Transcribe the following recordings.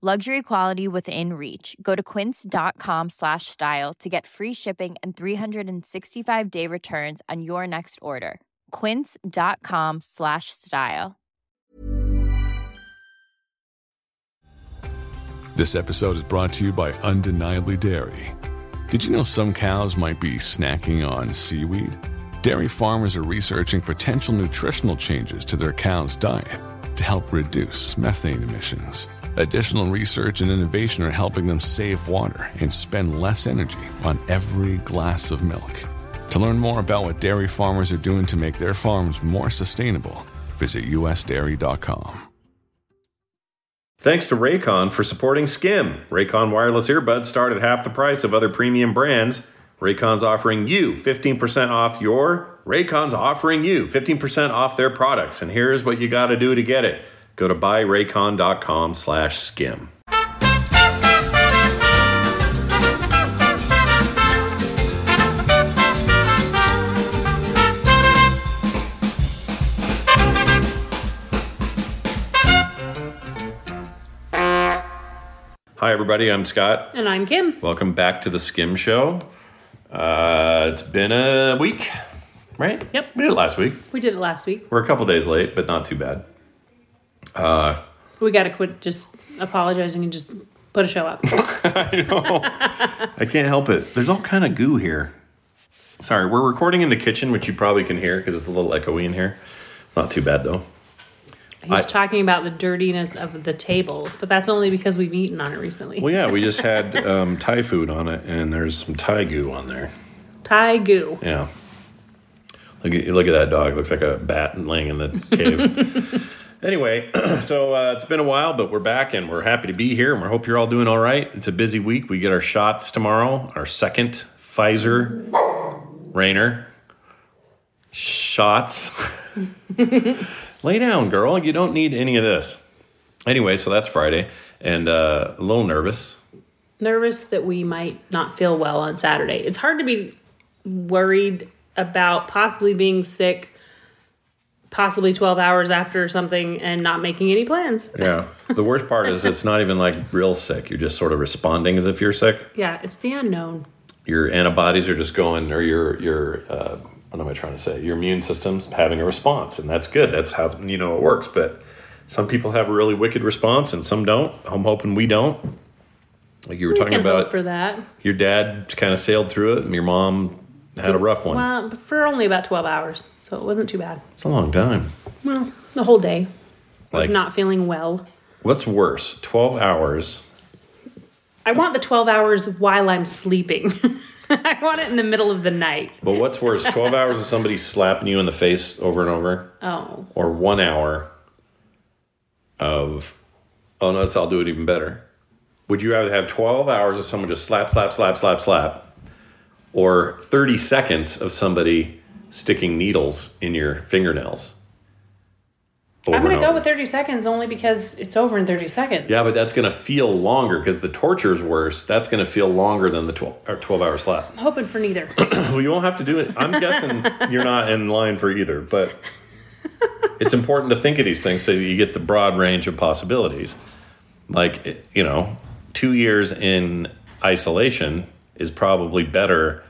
Luxury quality within reach. Go to quince.com slash style to get free shipping and 365 day returns on your next order. Quince.com slash style. This episode is brought to you by Undeniably Dairy. Did you know some cows might be snacking on seaweed? Dairy farmers are researching potential nutritional changes to their cows' diet to help reduce methane emissions. Additional research and innovation are helping them save water and spend less energy on every glass of milk. To learn more about what dairy farmers are doing to make their farms more sustainable, visit usdairy.com. Thanks to Raycon for supporting Skim. Raycon wireless earbuds start at half the price of other premium brands. Raycon's offering you 15% off your Raycon's offering you 15% off their products. And here's what you got to do to get it. Go to buyraycon.com slash skim. Hi, everybody. I'm Scott. And I'm Kim. Welcome back to the Skim Show. Uh, it's been a week, right? Yep. We did it last week. We did it last week. We're a couple days late, but not too bad. Uh, We got to quit just apologizing and just put a show up. I know. I can't help it. There's all kind of goo here. Sorry, we're recording in the kitchen, which you probably can hear because it's a little echoey in here. Not too bad though. He's I- talking about the dirtiness of the table, but that's only because we've eaten on it recently. Well, yeah, we just had um, Thai food on it, and there's some Thai goo on there. Thai goo. Yeah. Look at look at that dog. Looks like a bat laying in the cave. anyway, so uh, it's been a while, but we're back and we're happy to be here, and we hope you're all doing all right. It's a busy week. We get our shots tomorrow. Our second Pfizer Rainer shots. Lay down, girl. You don't need any of this. Anyway, so that's Friday, and uh, a little nervous. Nervous that we might not feel well on Saturday. It's hard to be worried about possibly being sick, possibly 12 hours after something, and not making any plans. Yeah. The worst part is it's not even like real sick. You're just sort of responding as if you're sick. Yeah, it's the unknown. Your antibodies are just going, or your your uh, what am I trying to say? Your immune system's having a response, and that's good. That's how you know it works. But some people have a really wicked response, and some don't. I'm hoping we don't. Like you were We talking about, for that. your dad kind of sailed through it, and your mom had a rough one. Well, for only about 12 hours, so it wasn't too bad. It's a long time. Well, the whole day. Like, not feeling well. what's worse, 12 hours I want the 12 hours while I'm sleeping. I want it in the middle of the night. But what's worse, 12 hours of somebody slapping you in the face over and over, Oh, or one hour of, oh no, I'll do it even better. Would you rather have 12 hours of someone just slap, slap, slap, slap, slap, or 30 seconds of somebody sticking needles in your fingernails? I'm going to go with 30 seconds only because it's over in 30 seconds. Yeah, but that's going to feel longer because the torture is worse. That's going to feel longer than the 12, or 12 hour slap. I'm hoping for neither. Well, you won't have to do it. I'm guessing you're not in line for either, but it's important to think of these things so that you get the broad range of possibilities. Like, you know, two years in isolation is probably better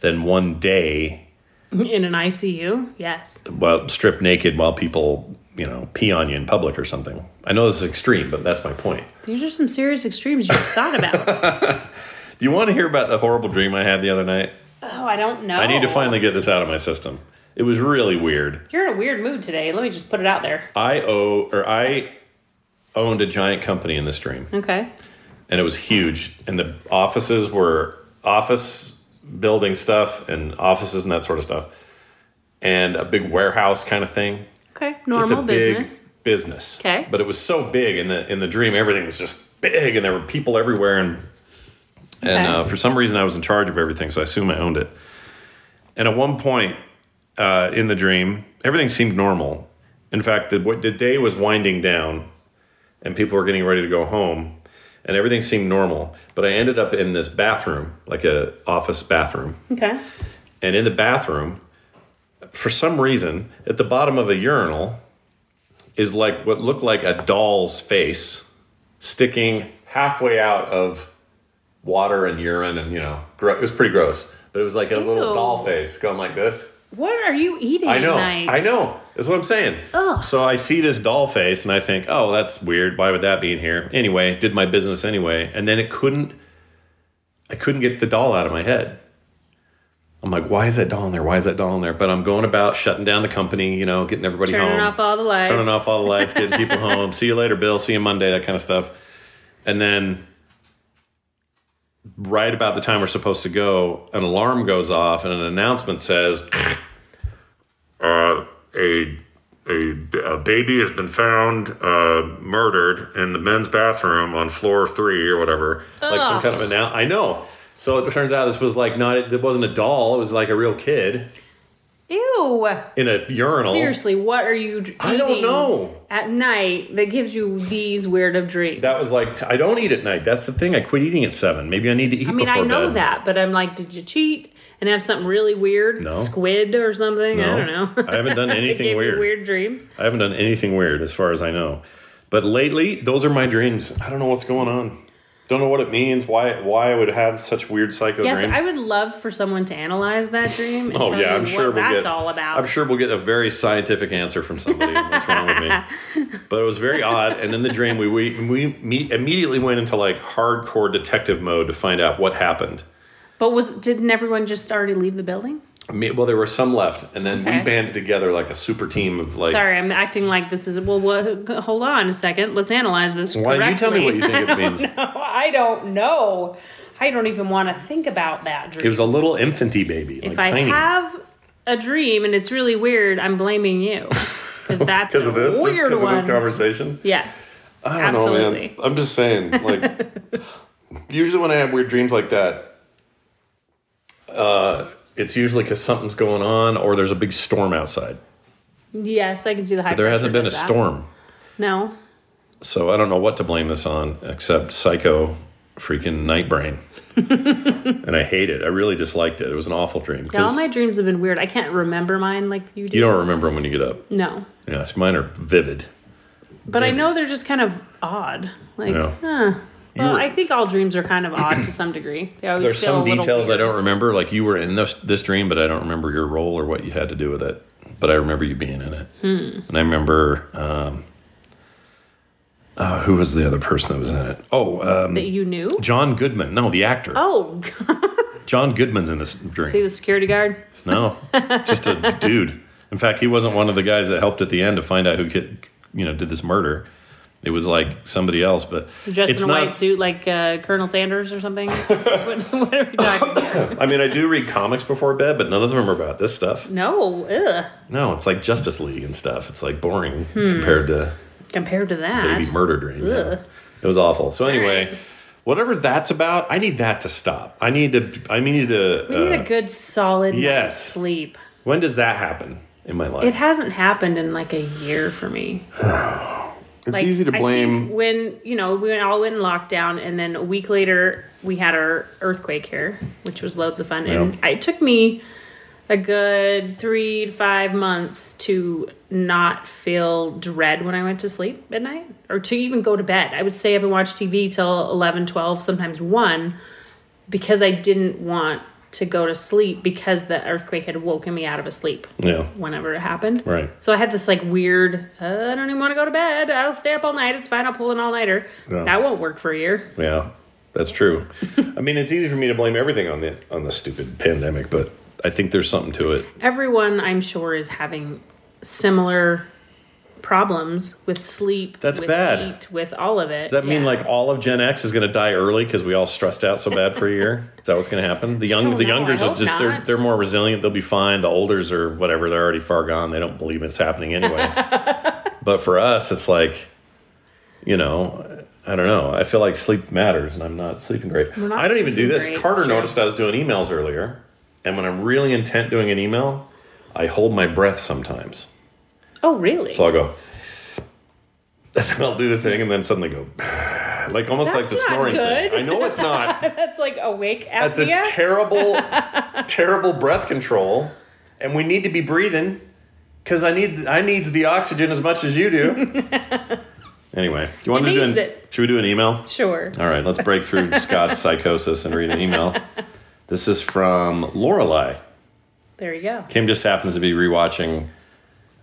than one day, in an ICU, yes. well, stripped naked while people, you know, pee on you in public or something. I know this is extreme, but that's my point. These are some serious extremes you've thought about. Do you want to hear about the horrible dream I had the other night? Oh, I don't know. I need to finally get this out of my system. It was really weird. You're in a weird mood today. Let me just put it out there. I owe or I owned a giant company in this dream, Okay. And it was huge. And the offices were office building stuff and offices and that sort of stuff, and a big warehouse kind of thing. Okay. Normal business. business. Okay. But it was so big in the in the dream, everything was just big, and there were people everywhere, and and Okay. uh, for some reason I was in charge of everything, so I assume I owned it. And at one point uh, in the dream, everything seemed normal. In fact, the, the day was winding down, and people were getting ready to go home, and everything seemed normal. But I ended up in this bathroom, like a office bathroom, Okay. and in the bathroom, for some reason, at the bottom of a urinal is like what looked like a doll's face sticking halfway out of water and urine, and you know, gro- it was pretty gross. But it was like a little doll face going like this. What are you eating I know, at night? I know. That's what I'm saying. Ugh. So I see this doll face, and I think, oh, that's weird. Why would that be in here? Anyway, did my business anyway, and then it couldn't. I couldn't get the doll out of my head. I'm like, why is that doll in there? Why is that doll in there? But I'm going about shutting down the company, you know, getting everybody Turning home, Turning off all the lights. turning off all the lights, getting people home. See you later, Bill. See you Monday. That kind of stuff. And then, right about the time we're supposed to go, an alarm goes off, and an announcement says, uh, a, a, a baby has been found uh, murdered in the men's bathroom on floor three or whatever. Like some kind of announce. I know. So it turns out this was like not. It wasn't a doll. It was like a real kid Ew. in a urinal. Seriously, what are you I don't know. At night that gives you these weird of dreams. That was like I don't eat at night. That's the thing. I quit eating at seven. Maybe I need to eat I mean, I know bed. that, but I'm like, did you cheat and have something really weird? No. Squid or something? I don't know. I haven't done anything weird. weird dreams. I haven't done anything weird as far as I know. But lately, those are my dreams. I don't know what's going on. Don't know what it means. Why why I would have such weird psycho Yes, dreams. I would love for someone to analyze that dream Oh yeah, I'm sure we'll that's get. all about. I'm sure we'll get a very scientific answer from somebody. what's wrong with me? But it was very odd. And in the dream, we we, we meet, immediately went into like hardcore detective mode to find out what happened. But was didn't everyone just already leave the building? Mean, well, there were some left, and then Okay. we banded together like a super team of like. Sorry, I'm acting like this is well. what hold on a second. Let's analyze this. Why don't you tell me what you think it means? No, I don't know. I don't even want to think about that dream. It was a little infanty baby, if like I tiny. have a dream and it's really weird, I'm blaming you because that's because of this, just weird because of this conversation. Yes, I don't absolutely. know, man. I'm just saying, like, usually when I have weird dreams like that, uh, it's usually because something's going on or there's a big storm outside. Yes, I can see the high. But there hasn't been a that. storm, No. so I don't know what to blame this on except psycho freaking night brain. and I hate it. I really disliked it. It was an awful dream. Yeah, all my dreams have been weird. I can't remember mine like you do. you don't remember them when you get up. No, Yes, mine are vivid. but I know they're just kind of odd. Like, Yeah. huh. Well, were- I think all dreams are kind of odd to some degree. They always There's some details I don't remember. Like you were in this this dream, but I don't remember your role or what you had to do with it. But I remember you being in it, Hmm. and I remember um, uh, who was the other person that was in it? Oh, um, that you knew. John Goodman. No, the actor. Oh, John Goodman's in this dream. see the security guard. No, just a dude. In fact, he wasn't one of the guys that helped at the end to find out who you know did this murder. It was like somebody else, but Dressed in a not. white suit like uh, Colonel Sanders or something. what, what are we talking about? I mean, I do read comics before bed, but none of them are about this stuff. No, ugh. No, it's like Justice League and stuff. It's like boring Hmm. compared to Compared to that, Baby Murder Dream. yeah. It was awful. So anyway, right. whatever that's about, I need that to stop. I need to. I need to. we need uh, a good solid yes. sleep. when does that happen in my life? It hasn't happened in like a year for me. it's Like, easy to I blame. think when you know we all went in lockdown, and then a week later we had our earthquake here, which was loads of fun. And it took me a good three to five months to not feel dread when I went to sleep at night, or to even go to bed. I would stay up and watch TV till 11, 12, sometimes one, because I didn't want to go to sleep because the earthquake had woken me out of a sleep yeah. whenever it happened. Right. So I had this like weird, uh, I don't even want to go to bed. I'll stay up all night. It's fine. I'll pull an all nighter. Yeah. That won't work for a year. Yeah. That's true. I mean, it's easy for me to blame everything on the on the stupid pandemic, but I think there's something to it. Everyone, I'm sure, is having similar problems with sleep. That's with bad. Heat, with all of it. Does that mean like all of Gen X is going to die early because we all stressed out so bad for a year? Is that what's going to happen? The young, the youngers will hope just they're they're more resilient. They'll be fine. The olders or whatever, they're already far gone. They don't believe it's happening anyway. but for us, it's like, you know, I don't know. I feel like sleep matters, and I'm not sleeping great. not I don't even do this. great, Carter noticed I was doing emails earlier, and when I'm really intent doing an email, I hold my breath sometimes. Oh, really? So I'll go. And I'll do the thing, and then suddenly go, like almost like the snoring good. thing. I know it's not. That's like awake That's a terrible, terrible breath control, and we need to be breathing because I need I needs the oxygen as much as you do. anyway, do you want to do an, it. Should we do an email? sure. All right, let's break through Scott's psychosis and read an email. This is from Lorelai. There you go. Kim just happens to be rewatching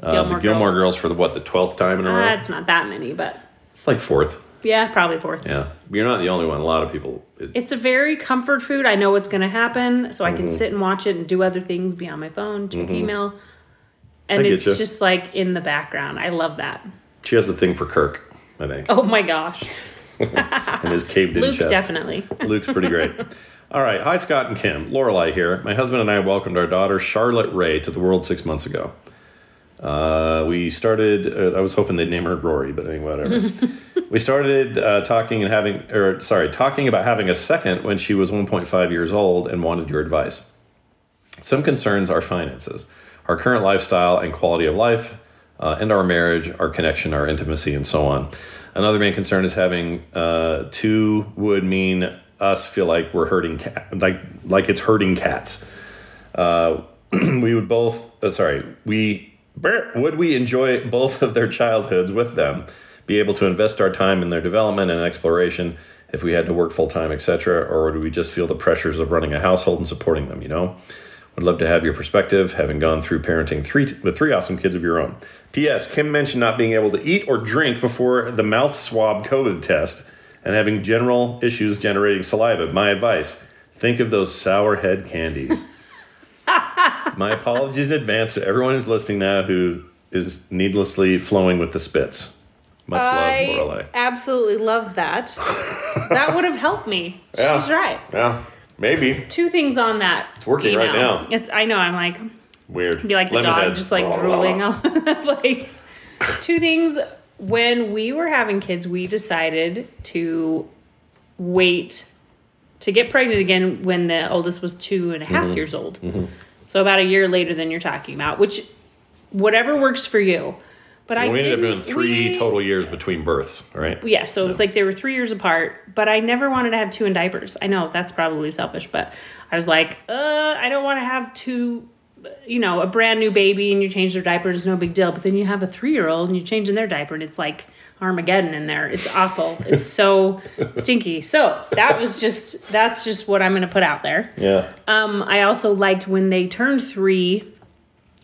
uh, the Gilmore Girls. for the what the twelfth time in a row. Uh, it's not that many, but it's like fourth. yeah, probably fourth. Yeah, you're not the only one. A lot of people. It, It's a very comfort food. I know what's going to happen, so I Mm-hmm. can sit and watch it and do other things, be on my phone, check email. And it's you. just like in the background. I love that. she has a thing for Kirk, I think, Oh my gosh. and his caved in Luke, chest. definitely. Luke's pretty great. All right, hi Scott and Kim, Lorelai here. My husband and I welcomed our daughter Charlotte Ray to the world six months ago. Uh, we started. Uh, I was hoping they'd name her Rory, but anyway, whatever. we started uh, talking and having, or sorry, talking about having a second when she was 1.5 years old and wanted your advice. Some concerns are finances, our current lifestyle and quality of life, uh, and our marriage, our connection, our intimacy, and so on. Another main concern is having uh, two would mean us feel like we're hurting cat, like like it's hurting cats. Uh, we would both, uh, sorry, we would we enjoy both of their childhoods with them, be able to invest our time in their development and exploration if we had to work full time, etc., or would we just feel the pressures of running a household and supporting them? You know. Would love to have your perspective, having gone through parenting three with three awesome kids of your own. P.S. Kim mentioned not being able to eat or drink before the mouth swab COVID test and having general issues generating saliva. My advice: think of those sour head candies. My apologies in advance to everyone who's listening now who is needlessly flowing with the spits. Much I love, Lorelai. absolutely love that. that would have helped me. Yeah. She's right. Yeah, maybe Two things on that. It's working right now. It's I know. I'm like weird. be like the dog, just like drooling all over the place. Two things. When we were having kids, we decided to wait to get pregnant again when the oldest was two and a half Mm-hmm. years old. So about a year later than you're talking about, which whatever works for you. But I we ended up doing three we- total years between births, right? yeah, so it was like they were three years apart, but I never wanted to have two in diapers. I know that's probably selfish, but I was like, uh, I don't want to have two, you know, a brand new baby and you change their diaper, it's no big deal. But then you have a three year old and you're changing their diaper and it's like Armageddon in there. It's awful. It's so stinky. So that was just, that's just what I'm going to put out there. Yeah. Um, I also liked when they turned three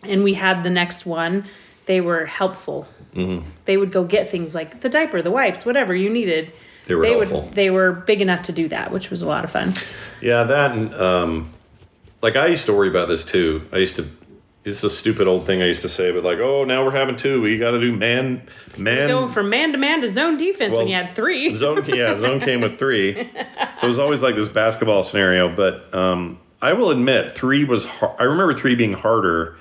and we had the next one, they were helpful. Mm-hmm. They would go get things like the diaper, the wipes, whatever you needed. They were helpful. would they were big enough to do that, which was a lot of fun. Yeah, that and um, like I used to worry about this too. I used to. It's a stupid old thing I used to say, but like, oh, now we're having two. We got to do man, man. Going from man to man to zone defense when you had three. zone. Yeah, zone came with three, so it was always like this basketball scenario. But um, I will admit, three was. Har- I remember three being harder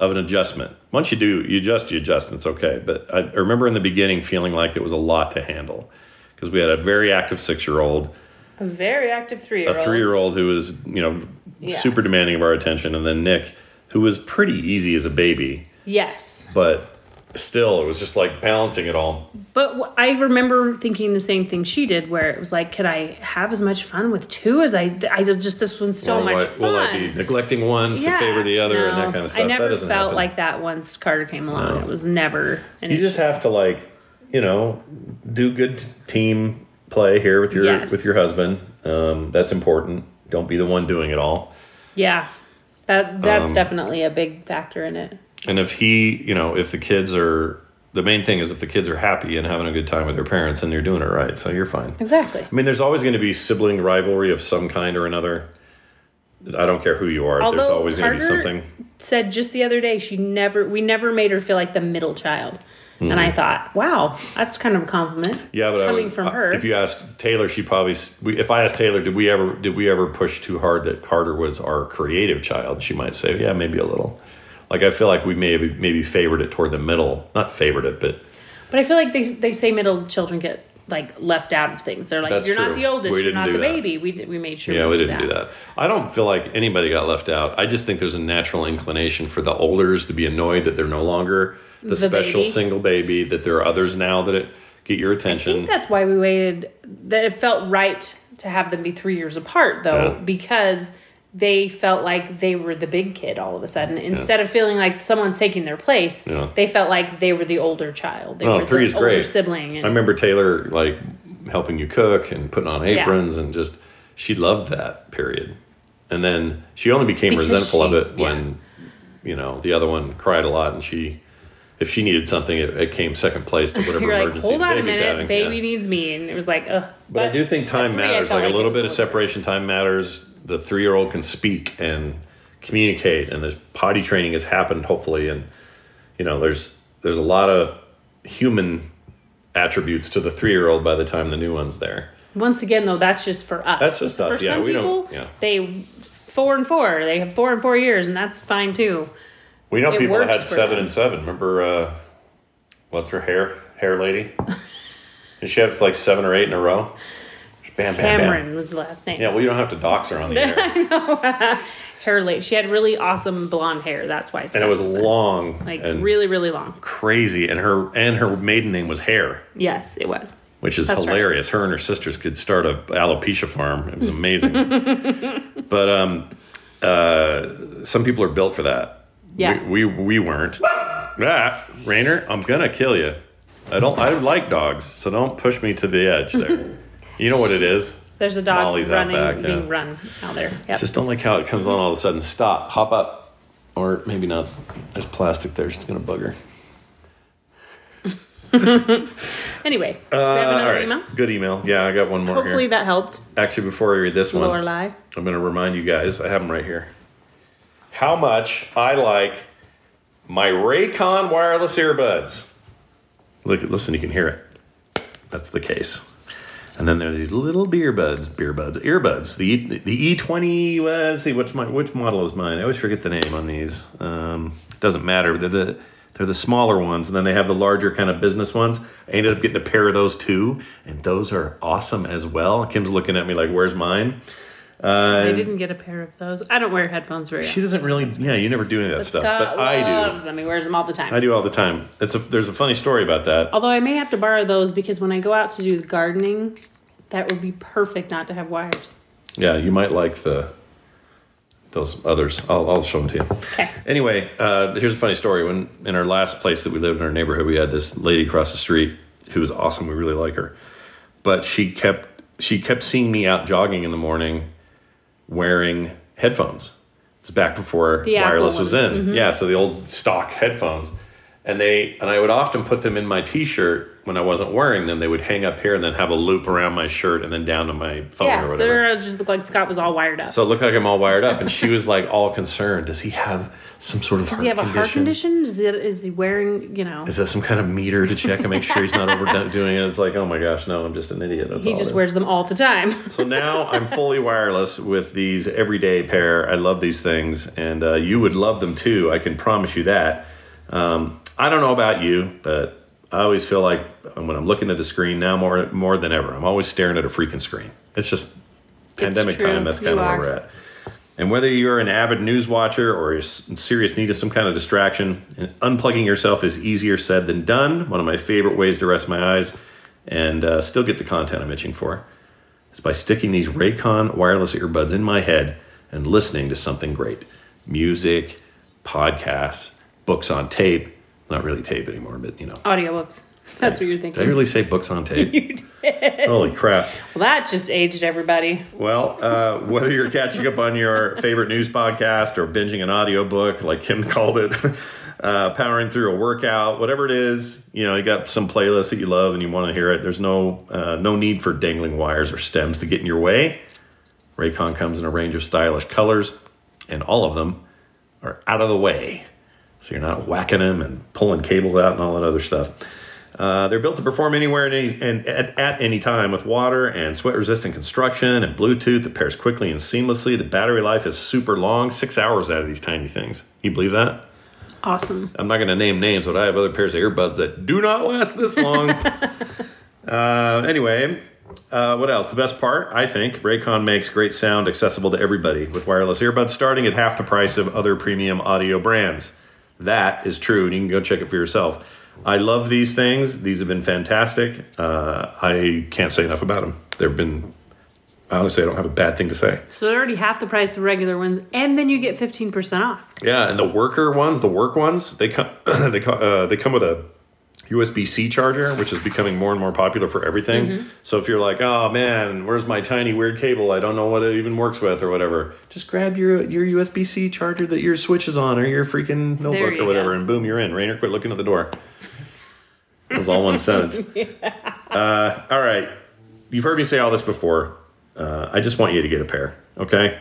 of an adjustment. Once you do, you adjust, you adjust, and it's okay. But I, I remember in the beginning feeling like it was a lot to handle because we had a very active six-year-old. A very active three year a old. three year old who was, you know, Yeah. super demanding of our attention, and then Nick, who was pretty easy as a baby, Yes. but still, it was just like balancing it all. But I remember thinking the same thing she did, where it was like, could I have as much fun with two as I? I did just this one's so much what- fun. Will I be neglecting one to favor the other and that kind of stuff? I never felt happen. like that once Carter came along. It was never an You issue. just have to like, you know, do good team play here with your Yes. with your husband. Um, that's important. Don't be the one doing it all. yeah, that that's Um, definitely a big factor in it. And if he, you know, if the kids are the main thing is if the kids are happy and having a good time with their parents, and they're doing it right, so you're fine. Exactly. I mean, there's always going to be sibling rivalry of some kind or another. I don't care who you are. there's always going to be something. Said just the other day, she never, we never made her feel like the middle child. And I thought, wow, that's kind of a compliment. Yeah, but coming would- from uh, her. If you asked Taylor, she probably. If I asked Taylor, did we ever did we ever push too hard that Carter was our creative child? She might say, yeah, maybe a little. Like I feel like we maybe maybe favored it toward the middle, not favored it, but But I feel like they, they say middle children get like left out of things. They're like, That's you're not the oldest, We you're didn't the that. baby. We, we made sure yeah, we did didn't do that. I don't feel like anybody got left out. I just think there's a natural inclination for the olders to be annoyed that they're no longer the, The special baby. single baby. That there are others now that it, get your I attention. think that's why we waited. That it felt right to have them be three years apart, though, Yeah. because they felt like they were the big kid all of a sudden. Instead of feeling like someone's taking their place, Yeah. they felt like they were the older child. They Oh, were three is the older great. sibling. And I remember Taylor like helping you cook and putting on aprons and just she loved that period. And then she only became Because resentful of it when you know the other one cried a lot and she if she needed something it, it came second place to whatever You're like, emergency hold the on a minute, having. baby Yeah. needs me, and it was like, ugh. But, I do think time at three, I matters. felt Like, a little bit of separation time matters. The three year old can speak and communicate, and there's potty training has happened hopefully, and you know there's there's a lot of human attributes to the three year old by the time the new one's there. Once again, though, that's just for us. That's just us, For yeah, we don't- yeah. they four and four. They have four and four years, and that's fine too. We know It people that had seven them. and seven. Remember uh, what's her hair hair lady? Did she have like seven or eight in a row? Bam, bam, Cameron bam. was the last name. Yeah, well, you don't have to dox her on the air. hair lady. She had really awesome blonde hair. That's why. It's and it was long, like really, really long. crazy. And her and her maiden name was Hair. Yes, it was. which is That's right. hilarious. Her and her sisters could start a alopecia farm. It was amazing. but um, uh, some people are built for that. Yeah. we we, we weren't. Ah, Rainer, I'm gonna kill you. I don't. I like dogs, so don't push me to the edge there. you know what it is. There's a dog Molly's out running, back, yeah. being run out there. Yep. Just don't like how it comes on all of a sudden. Stop. Hop up, or maybe not. There's plastic there. She's gonna bug her. anyway, do Uh, we have another right. email? Good email. Yeah, I got one more Hopefully here. that helped. Actually, before I read this one, I'm going to remind you guys, I have them right here, how much I like my Raycon wireless earbuds. Look, listen, you can hear it. That's the case. And then there are these little beer buds, beer buds, earbuds. The the E20. Uh, let's see, which my which model is mine? I always forget the name on these. Um, doesn't matter. They're the they're the smaller ones, and then they have the larger kind of business ones. I ended up getting a pair of those too, and those are awesome as well. Kim's looking at me like, "Where's mine?" Uh, I didn't get a pair of those. I don't wear headphones very She doesn't really. Yeah, you never do any of that But stuff, Scott but I do. loves them. He wears them all the time. I do all the time. It's a there's a funny story about that. Although I may have to borrow those because when I go out to do the gardening, that would be perfect not to have wires. Yeah, you might like the those others. I'll, I'll show them to you. Okay. Anyway, uh, here's a funny story. When in our last place that we lived in our neighborhood, we had this lady across the street who was awesome. We really like her, but she kept she kept seeing me out jogging in the morning wearing headphones. It's back before wireless was ones. Mm-hmm. in. Yeah, so the old stock headphones. And they and I would often put them in my t-shirt when I wasn't wearing them. They would hang up here and then have a loop around my shirt and then down to my phone or yeah, so whatever. it just looked like Scott was all wired up. So it looked like I'm all wired up, and she was like all concerned. Does he have some sort of Does heart he have a heart condition? Is, it, is he wearing, you know, Is that some kind of meter to check and make sure he's not overdoing it? It's like, oh my gosh, no, I'm just an idiot. That's he just wears them all the time. So now I'm fully wireless with these everyday pair. I love these things, and uh, you would love them too. I can promise you that. Um, I don't know about you, but I always feel like when I'm looking at the screen now more more than ever, I'm always staring at a freaking screen. It's just pandemic true. time. That's You kind of where are. we're at. And whether you're an avid news watcher or you're in serious need of some kind of distraction, unplugging yourself is easier said than done. One of my favorite ways to rest my eyes and uh, still get the content I'm itching for is by sticking these Raycon wireless earbuds in my head and listening to something great music, podcasts, books on tape. Not really tape anymore, but you know, Audiobooks. That's what you're thinking. Did I really say books on tape? you did. Holy crap. Well, that just aged everybody. Well, uh, whether you're catching up on your favorite news podcast or binging an audiobook, like Kim called it, uh, powering through a workout, whatever it is, you know, you got some playlist that you love and you want to hear it. There's no uh, no need for dangling wires or stems to get in your way. Raycon comes in a range of stylish colors, and all of them are out of the way. So you're not whacking them and pulling cables out and all that other stuff. Uh, they're built to perform anywhere and, any, and at, at any time with water and sweat resistant construction and Bluetooth that pairs quickly and seamlessly. The battery life is super long, six hours out of these tiny things. You believe that? Awesome. I'm not going to name names, but I have other pairs of earbuds that do not last this long. uh, anyway, uh, what else? The best part, I think, Raycon makes great sound accessible to everybody with wireless earbuds starting at half the price of other premium audio brands. That is true, and you can go check it for yourself. I love these things. These have been fantastic. Uh, I can't say enough about them. They've been, honestly, I don't have a bad thing to say. So they're already half the price of regular ones, and then you get 15% off. Yeah, and the worker ones, the work ones, they come they co- uh, they come with a USB C charger, which is becoming more and more popular for everything. So if you're like, oh man, where's my tiny weird cable? I don't know what it even works with or whatever. Just grab your your USB C charger that your switch is on or your freaking notebook or whatever, go. and boom, you're in. Rainer, quit looking at the door. That was all one sentence. Uh, all right, you've heard me say all this before. Uh, I just want you to get a pair, okay?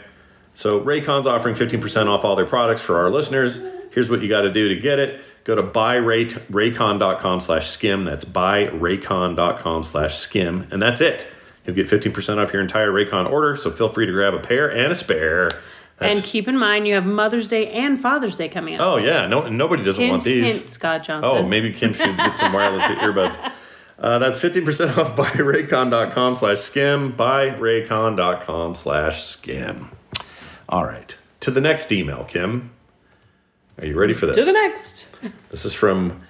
So Raycon's offering 15% off all their products for our listeners. Here's what you got to do to get it. Go to buyraycon.com slash skim. That's buyraycon.com slash skim. And that's it. You'll get 15% off your entire Raycon order. So feel free to grab a pair and a spare. That's, and keep in mind, you have Mother's Day and Father's Day coming up. oh, yeah. No, nobody doesn't hint, want these. hint, Scott Johnson. Oh, maybe Kim should get some wireless earbuds. Uh, that's 15% off buyraycon.com slash skim. Buyraycon.com slash skim. All right. To the next email, Kim. Are you ready for this? To the next. This is from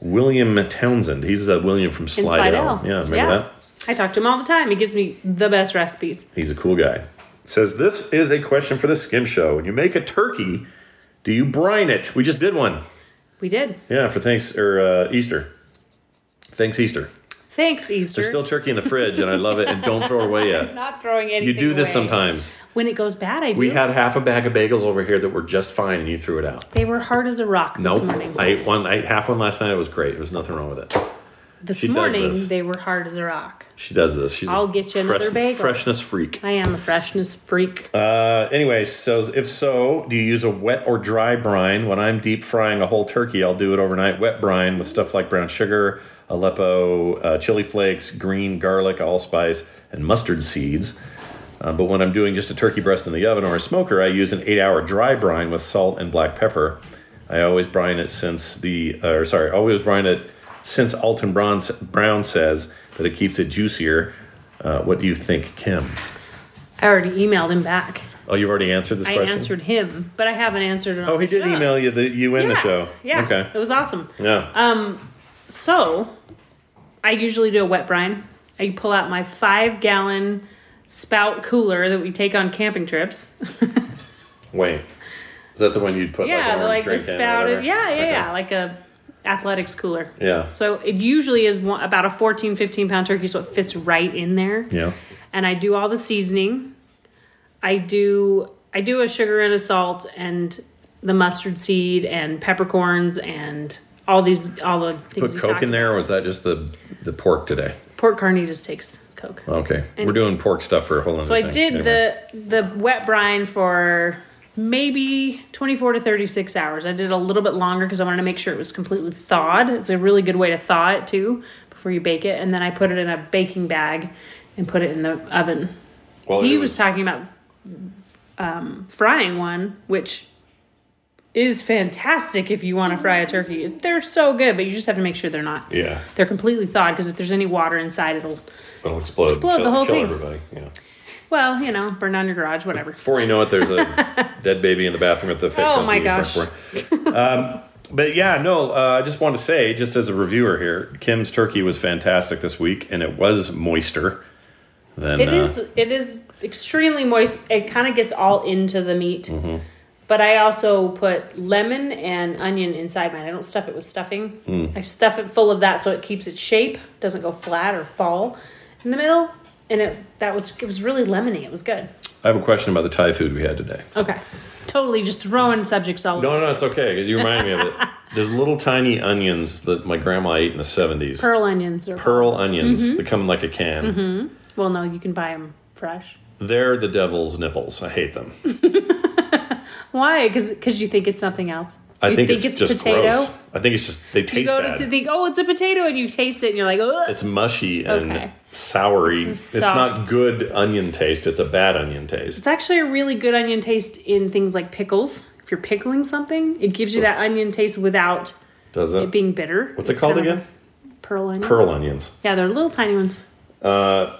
William Townsend. He's the William from In Slidell. Slidell. Yeah, remember that? I talk to him all the time. He gives me the best recipes. He's a cool guy. Says this is a question for the Skim Show. When you make a turkey, do you brine it? We just did one. We did. Yeah, for thanks or uh, Easter. Thanks Easter. Thanks, Easter. There's still turkey in the fridge, and I love it. And don't throw it away I'm yet. not throwing anything You do this away. sometimes. When it goes bad, I do. We had half a bag of bagels over here that were just fine, and you threw it out. They were hard as a rock this Nope. morning. I ate one. I ate half one last night. It was great. There was nothing wrong with it. this she morning, this. they were hard as a rock. She does this. She's I'll a get you another bagel. Freshness freak. I am a freshness freak. Uh, anyway, so if so, do you use a wet or dry brine? When I'm deep frying a whole turkey, I'll do it overnight. Wet brine with stuff like brown sugar, Aleppo, uh, chili flakes, green garlic, allspice, and mustard seeds. Uh, but when I'm doing just a turkey breast in the oven or a smoker, I use an eight-hour dry brine with salt and black pepper. I always brine it since the, uh, or sorry, always brine it since Alton Brown, Brown says that it keeps it juicier. Uh, what do you think, Kim? I already emailed him back. Oh, you've already answered this question? I question. answered him, but I haven't answered it. on Oh, he did show. email you the you in the show. Yeah. Okay. It was awesome. Yeah. So, I usually do a wet brine. I pull out my five gallon spout cooler that we take on camping trips. Wait. Is that the one you'd put yeah, like like the drink in or spouted. Yeah, yeah, Okay. yeah. Like a athletics cooler. Yeah. So it usually is one, about a 14, 15 pound turkey, so it fits right in there. Yeah. And I do all the seasoning. I do I do a sugar and a salt and the mustard seed and peppercorns and all these all the things. Put Coke talked in there, or was that just the the pork today? Pork carnitas takes Coke. Okay. And- We're doing pork stuff for a whole So I did the the wet brine for maybe 24 to 36 hours. I did a little bit longer because I wanted to make sure it was completely thawed. It's a really good way to thaw it too before you bake it. And then I put it in a baking bag and put it in the oven. Well, he was, talking about um, frying one, which is fantastic if you want to fry a turkey. They're so good, but you just have to make sure they're not. Yeah. They're completely thawed because if there's any water inside, it'll It'll explode. Explode kill, the whole kill thing. everybody. Yeah. well, you know, burn down your garage, whatever. Before you know it, there's a dead baby in the bathroom at the Oh, my gosh. Um, but yeah, no, uh, I just want to say, just as a reviewer here, Kim's turkey was fantastic this week, and it was moister than It uh, is. It is extremely moist. It kind of gets all into the meat. Mm-hmm. But I also put lemon and onion inside mine. I don't stuff it with stuffing. Hmm. I stuff it full of that so it keeps its shape, doesn't go flat or fall in the middle. And it that was it was really lemony. It was good. I have a question about the Thai food we had today. Okay. Totally just throwing subjects all No, over. no, it's okay because you remind me of it. There's little tiny onions that my grandma ate in the 70s. Pearl onions are Pearl onions Mm-hmm. that come in like a can. Well, no, you can buy them fresh. They're the devil's nipples. I hate them. Why? Because you think it's something else. I you think, it's, just potato. gross. I think it's just they taste. You go bad. to think, oh, it's a potato, and you taste it, and you're like, Ugh. it's mushy and Okay. soury. It's It's, not good onion taste. It's a bad onion taste. It's actually a really good onion taste in things like pickles. If you're pickling something, it gives you that onion taste without Does it it? being bitter. What's It's it called again? Pearl onion. Pearl onions. Yeah, they're little tiny ones. Uh,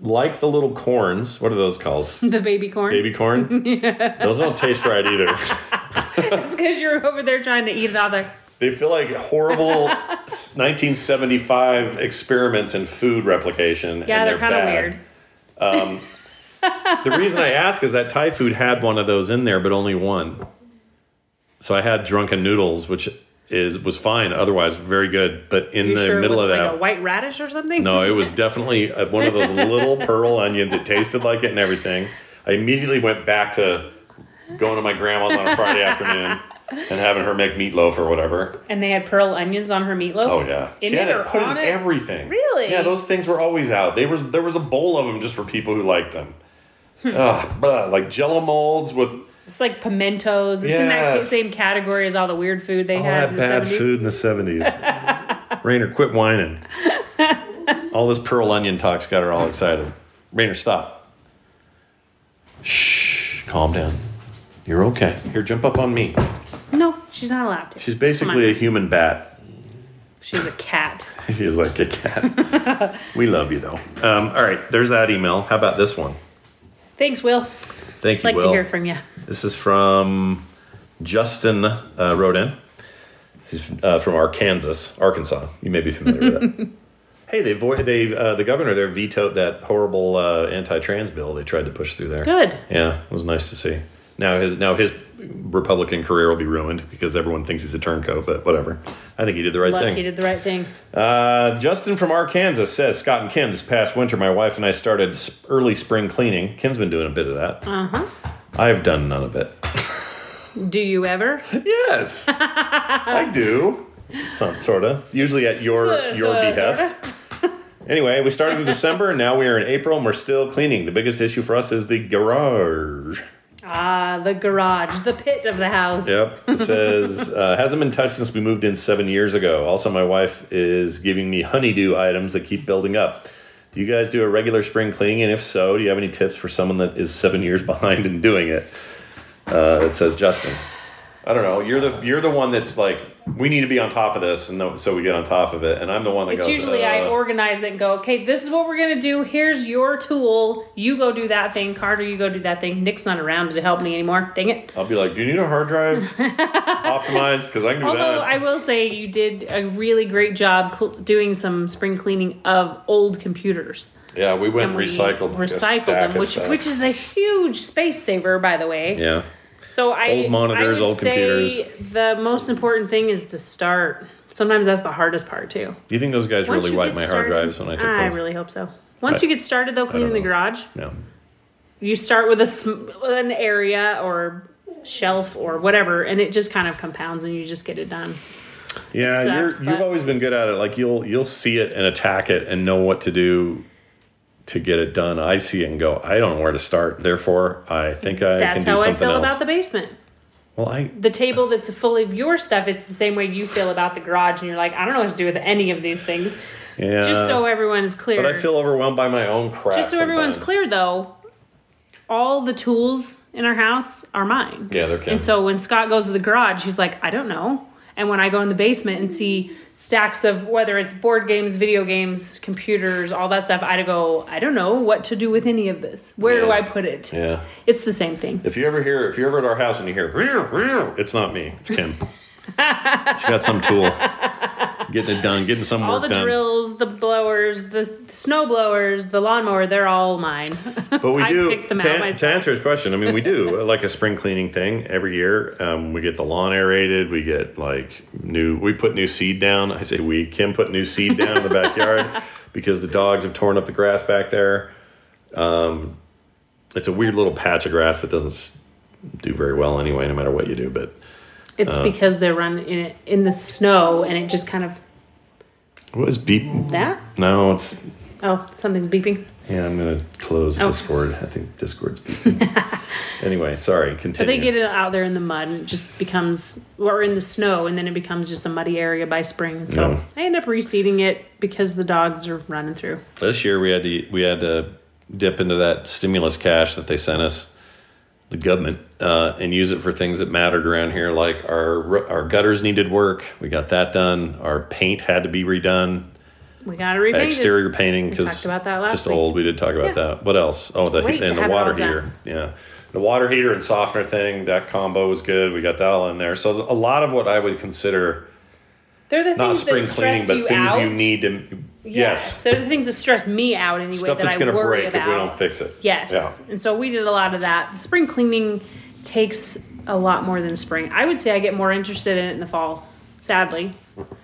Like the little corns. What are those called? The baby corn. Baby corn? Yeah. Those don't taste right either. It's because you're over there trying to eat it all the. They feel like horrible 1975 experiments in food replication. Yeah, and they're, kind of bad. weird. Um, the reason I ask is that Thai food had one of those in there, but only one. So I had drunken noodles, which is was fine, otherwise very good. But in You the sure middle it of was that, like a white radish or something? no, it was definitely uh, one of those little pearl onions. It tasted like it and everything. I immediately went back to going to my grandma's on a Friday afternoon and having her make meatloaf or whatever. And they had pearl onions on her meatloaf. Oh yeah, In she had it put on in it? everything. Really? Yeah, those things were always out. They was there was a bowl of them just for people who liked them. Hmm. Ugh, blah, like Jello molds with It's like pimentos. It's in that same category as all the weird food they all had that in the bad 70s. food in the seventies. Rainer, quit whining. all this pearl onion talk's got her all excited. Rainer, stop. Shh, calm down. You're okay. Here, jump up on me. No, she's not allowed to. She's basically a human bat. She's a cat. She's like a cat. we love you though. Um, all right, there's that email. How about this one? Thanks, Will. Thank you, like Will. to hear from you. This is from Justin uh, wrote in. He's uh, from Arkansas, Arkansas. You may be familiar with that. Hey, they vo- they uh, the governor there vetoed that horrible uh, anti-trans bill they tried to push through there. Good. Yeah, it was nice to see. Now his now his Republican career will be ruined because everyone thinks he's a turncoat. But whatever. I think he did the right Luck thing. he did the right thing. Uh, Justin from Arkansas says Scott and Kim. This past winter, my wife and I started early spring cleaning. Kim's been doing a bit of that. Uh Uh-huh. huh. I've done none of it. Do you ever? Yes, I do. Some sort of. Usually at your your behest. Anyway, we started in December, and now we are in April, and we're still cleaning. The biggest issue for us is the garage. Ah, the garage, the pit of the house. Yep. It says uh, hasn't been touched since we moved in seven years ago. Also, my wife is giving me honey-do items that keep building up. Do you guys do a regular spring cleaning? And if so, do you have any tips for someone that is seven years behind in doing it? Uh, it says Justin. I don't know. You're the you're the one that's like we need to be on top of this, and th- so we get on top of it. And I'm the one that It's goes. usually I uh, organize it and go, okay, this is what we're gonna do. Here's your tool. You go do that thing. Carter, you go do that thing. Nick's not around to help me anymore. Dang it. I'll be like, do you need a hard drive optimized? Because I can do Although that. I will say you did a really great job cl- doing some spring cleaning of old computers. yeah, we went And and recycled like a recycled stack them, which which is a huge space saver, by the way. yeah. So I Old monitors, I would old say computers. The most important thing is to start. Sometimes that's the hardest part too. Do you think those guys Once really you wiped my hard drives when I took I those? really hope so. Once I- you get started though, cleaning the garage, No. you start with a sm- an area or shelf or whatever, and it just kind of compounds, and you just get it done. Yeah, It you're, sucks, you've always been good at it. Like you'll you'll see it and attack it and know what to do to get it done. I see it and go, I don't know where to start. Therefore, I think I That's can do something else. That's how I feel else. about the basement. well, I The table that's full of your stuff, it's the same way you feel about the garage, and you're like, I don't know what to do with any of these things. yeah. Just so everyone is clear. but I feel overwhelmed by my own crap. just so everyone's clear though, all the tools in our house are mine. Yeah, they're Kim. And so when Scott goes to the garage, he's like, I don't know. And when I go in the basement and see stacks of whether it's board games, video games, computers, all that stuff, I go, I don't know what to do with any of this. Where do I put it? Yeah. It's the same thing. If you ever hear, if you're ever at our house and you hear, it's not me. It's Kim. She's got some tool. Getting it done, getting some All work done. All the drills, the blowers, the, snow blowers, the lawnmower, they're all mine. But we I do them to, to answer his question. I mean, we do like a spring cleaning thing every year. Um, we get the lawn aerated. We get like new. We put new seed down. I say we. Kim put new seed down in the backyard because the dogs have torn up the grass back there. Um, it's a weird little patch of grass that doesn't do very well anyway, no matter what you do. But It's Uh. because they're running in it in the snow and it just kind of what is beep? that. No, it's Oh, something's beeping. yeah. I'm gonna close Oh. Discord. I think Discord's beeping. anyway, sorry. Continue. But they get it out there in the mud and it just becomes, or in the snow, and then it becomes just a muddy area by spring. So Yeah. I end up reseeding it because the dogs are running through. This year we had to we had to dip into that stimulus cash that they sent us, the government, uh, and use it for things that mattered around here. Like our our gutters needed work, we got that done. Our paint had to be redone, We got to repaint exterior painting because talked about that last just week. old. We did talk about Yeah. that. What else? Oh, the and the water heater. Yeah, the water heater and softener thing. That combo was good. We got that all in there. So a lot of what I would consider They're the not things spring that cleaning, but things out. you need to. Yes. So the things that stress me out anyway Stuff that that's I going to worry break about. if we don't fix it. Yes. Yeah. And so we did a lot of that. The spring cleaning takes a lot more than spring. I would say I get more interested in it in the fall, sadly.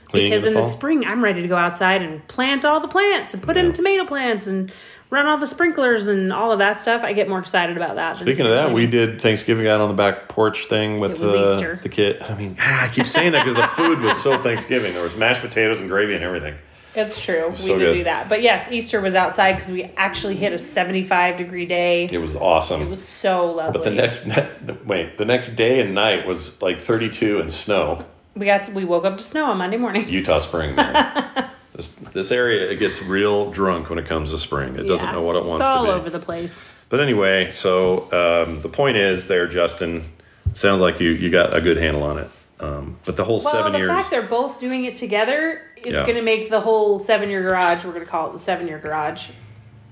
Cleaning because in in the the spring I'm ready to go outside and plant all the plants and put in tomato plants and run all the sprinklers and all of that stuff. I get more excited about that. Speaking of that, we did Thanksgiving out on the back porch thing with It uh, the kid. I mean, ah, I keep saying that because the food was so Thanksgiving. There was mashed potatoes and gravy and everything. It's true. We so did good. do that. But yes, Easter was outside because we actually hit a 75 degree day. It was awesome. It was so lovely. but the next ne- wait, the next day and night was like 32 and snow. we got to, we woke up to snow on Monday morning. Utah spring. Man. this this area it gets real drunk when it comes to spring. It doesn't know what it wants It's all to be. over the place. But anyway, so um, the point is, there, Justin. Sounds like you you got a good handle on it. Um, but the whole Well, seven the years. fact they're both doing it together is Yeah. going to make the whole seven year garage. We're going to call it the seven year garage.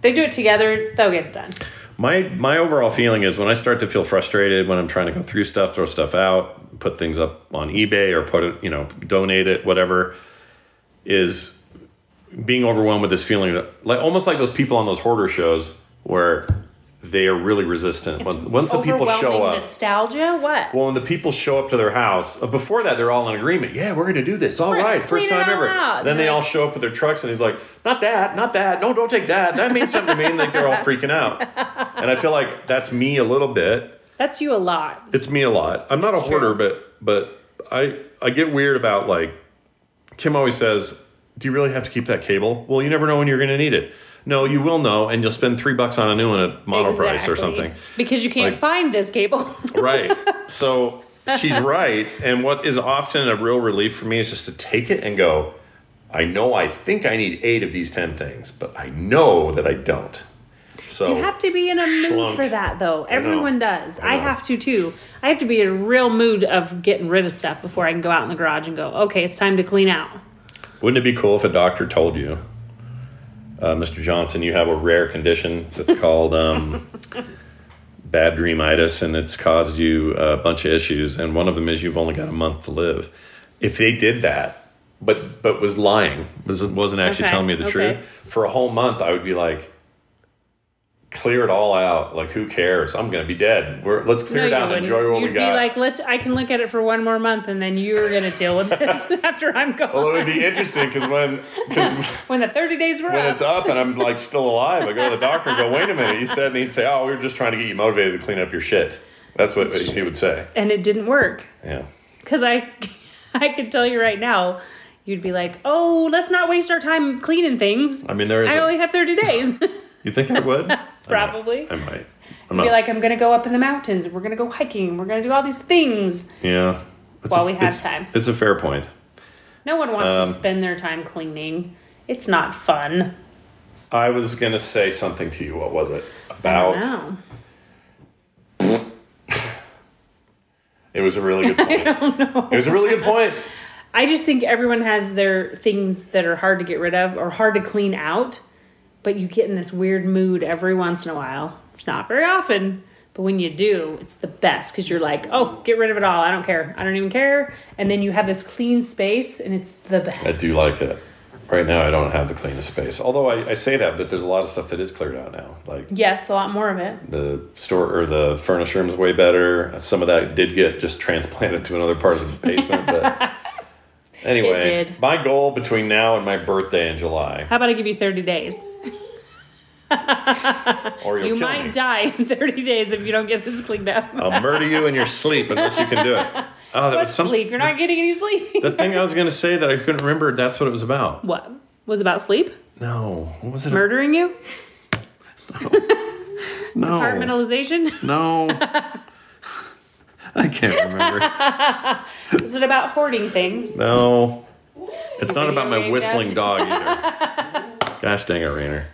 They do it together, they'll get it done. My my overall feeling is when I start to feel frustrated when I'm trying to go through stuff, throw stuff out, put things up on eBay or put it, you know, donate it, whatever, is being overwhelmed with this feeling that like almost like those people on those hoarder shows where they are really resistant. Once, once the people show up, Nostalgia? What? well, when the people show up to their house, uh, before that, they're all in agreement. Yeah, we're going to do this. All We're right, first time ever. out. Then they all show up with their trucks, and he's like, "Not that, not that. No, don't take that. That means something to me." And like they're all freaking out. And I feel like that's me a little bit. That's you a lot. It's me a lot. I'm not a hoarder, true. but but I I get weird about like Kim always says, "Do you really have to keep that cable?" Well, you never know when you're going to need it. No, you will know, and you'll spend three bucks on a new one at Monoprice or something. Because you can't Like- find this cable. right. So she's right. And what is often a real relief for me is just to take it and go, I know I think I need eight of these 10 things, but I know that I don't. So You have to be in a mood Schlunk. for that, though. Everyone does. I, know. have to too. I have to be in a real mood of getting rid of stuff before I can go out in the garage and go, okay, it's time to clean out. Wouldn't it be cool if a doctor told you, uh, Mr. Johnson, you have a rare condition that's called um, bad dreamitis, and it's caused you a bunch of issues, and one of them is you've only got a month to live. If they did that, but but was lying, was wasn't actually Okay, telling me the okay. truth for a whole month, I would be like, clear it all out. Like, who cares? I'm gonna be dead. We're, let's clear No, it out and enjoy what You'd we be got. like, let's. I can look at it for one more month, and then you're gonna deal with this after I'm gone. well, it would be interesting because when because when the 30 days were when up. it's up and I'm like still alive, I go to the doctor and go, wait a minute. He said, and he'd say, oh, we were just trying to get you motivated to clean up your shit. That's what he would say. and it didn't work Yeah. because I, I could tell you right now, you'd be like, oh, let's not waste our time cleaning things. I mean, there is. I a- only have 30 days. you think I would? I might. Probably. I might. I'm be like, I'm gonna go up in the mountains. We're gonna go hiking. We're gonna do all these things. yeah. It's While a- we have it's- time. It's a fair point. No one wants Um, to spend their time cleaning. It's not fun. I was gonna say something to you. What was it I about? don't know. It was a really good point. It was a really good point. I just think everyone has their things that are hard to get rid of or hard to clean out, but you get in this weird mood every once in a while. It's not very often, But when you do, it's the best because you're like, oh, get rid of it all. I don't care. I don't even care. And then you have this clean space, and it's the best. I do like it. Right now, I don't have the cleanest space. Although I, I say that, but there's a lot of stuff that is cleared out now. Like Yes, a lot more of it. the store or the furnace room is way better. Some of that did get just transplanted to another part of the basement. But anyway, It did. my goal between now and my birthday in July, How about I give you 30 days? or you'll You might me. die in 30 days if you don't get this cleaned up. I'll murder you in your sleep unless you can do it. Oh, that what was some, sleep? You're not getting any sleep. the thing I was going to say that I couldn't remember. That's what it was about. what? Was it about sleep? No, what was it? Murdering you? no, Compartmentalization? no. I can't remember. Is it about hoarding things? No, it's not about my whistling dog either. Gosh dang it, Rainer.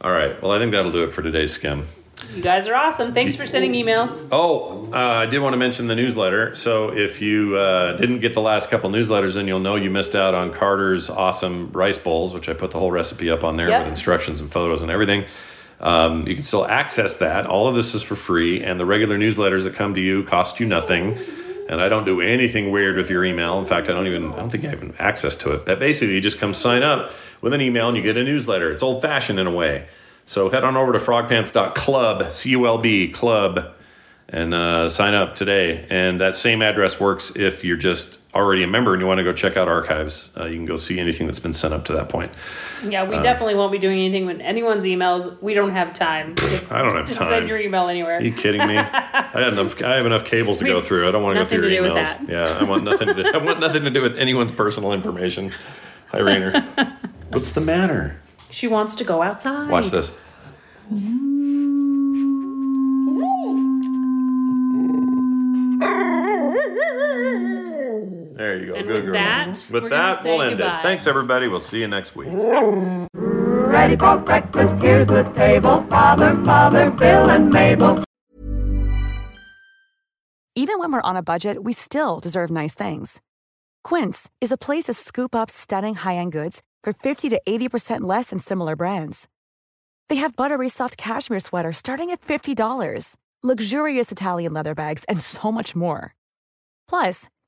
All right, well, I think that'll do it for today's skim. You guys are awesome. Thanks for sending emails. Oh, uh, I did want to mention the newsletter. So if you uh, didn't get the last couple newsletters, then you'll know you missed out on Carter's awesome rice bowls, which I put the whole recipe up on there Yep. with instructions and photos and everything. Um, you can still access that. All of this is for free, and the regular newsletters that come to you cost you nothing. And I don't do anything weird with your email. In fact, I don't even I don't think I have access to it. But basically, you just come sign up with an email and you get a newsletter. It's old fashioned in a way. So head on over to frogpants.club, C U L B, club, and uh, sign up today. And that same address works if you're just already a member and you want to go check out archives. Uh, you can go see anything that's been sent up to that point. Yeah, Uh. we definitely won't be doing anything with anyone's emails. We don't have time to, I don't have to time. send your email anywhere. Are you kidding me? I have enough. I have enough cables to go We've through. I don't want to go through your to do with emails. Yeah, I want nothing. To do, I want nothing to do with anyone's personal information. Hi, Rainer. What's the matter? She wants to go outside. Watch this. There Good with girl. that, with we're that, say we'll end goodbye. it. Thanks, everybody. We'll see you next week. Ready for breakfast, here's the table. Father, Mother, Bill, and Mabel. Even when we're on a budget, we still deserve nice things. Quince is a place to scoop up stunning high-end goods for 50 to 80% less than similar brands. They have buttery soft cashmere sweaters starting at $50, luxurious Italian leather bags, and so much more. Plus,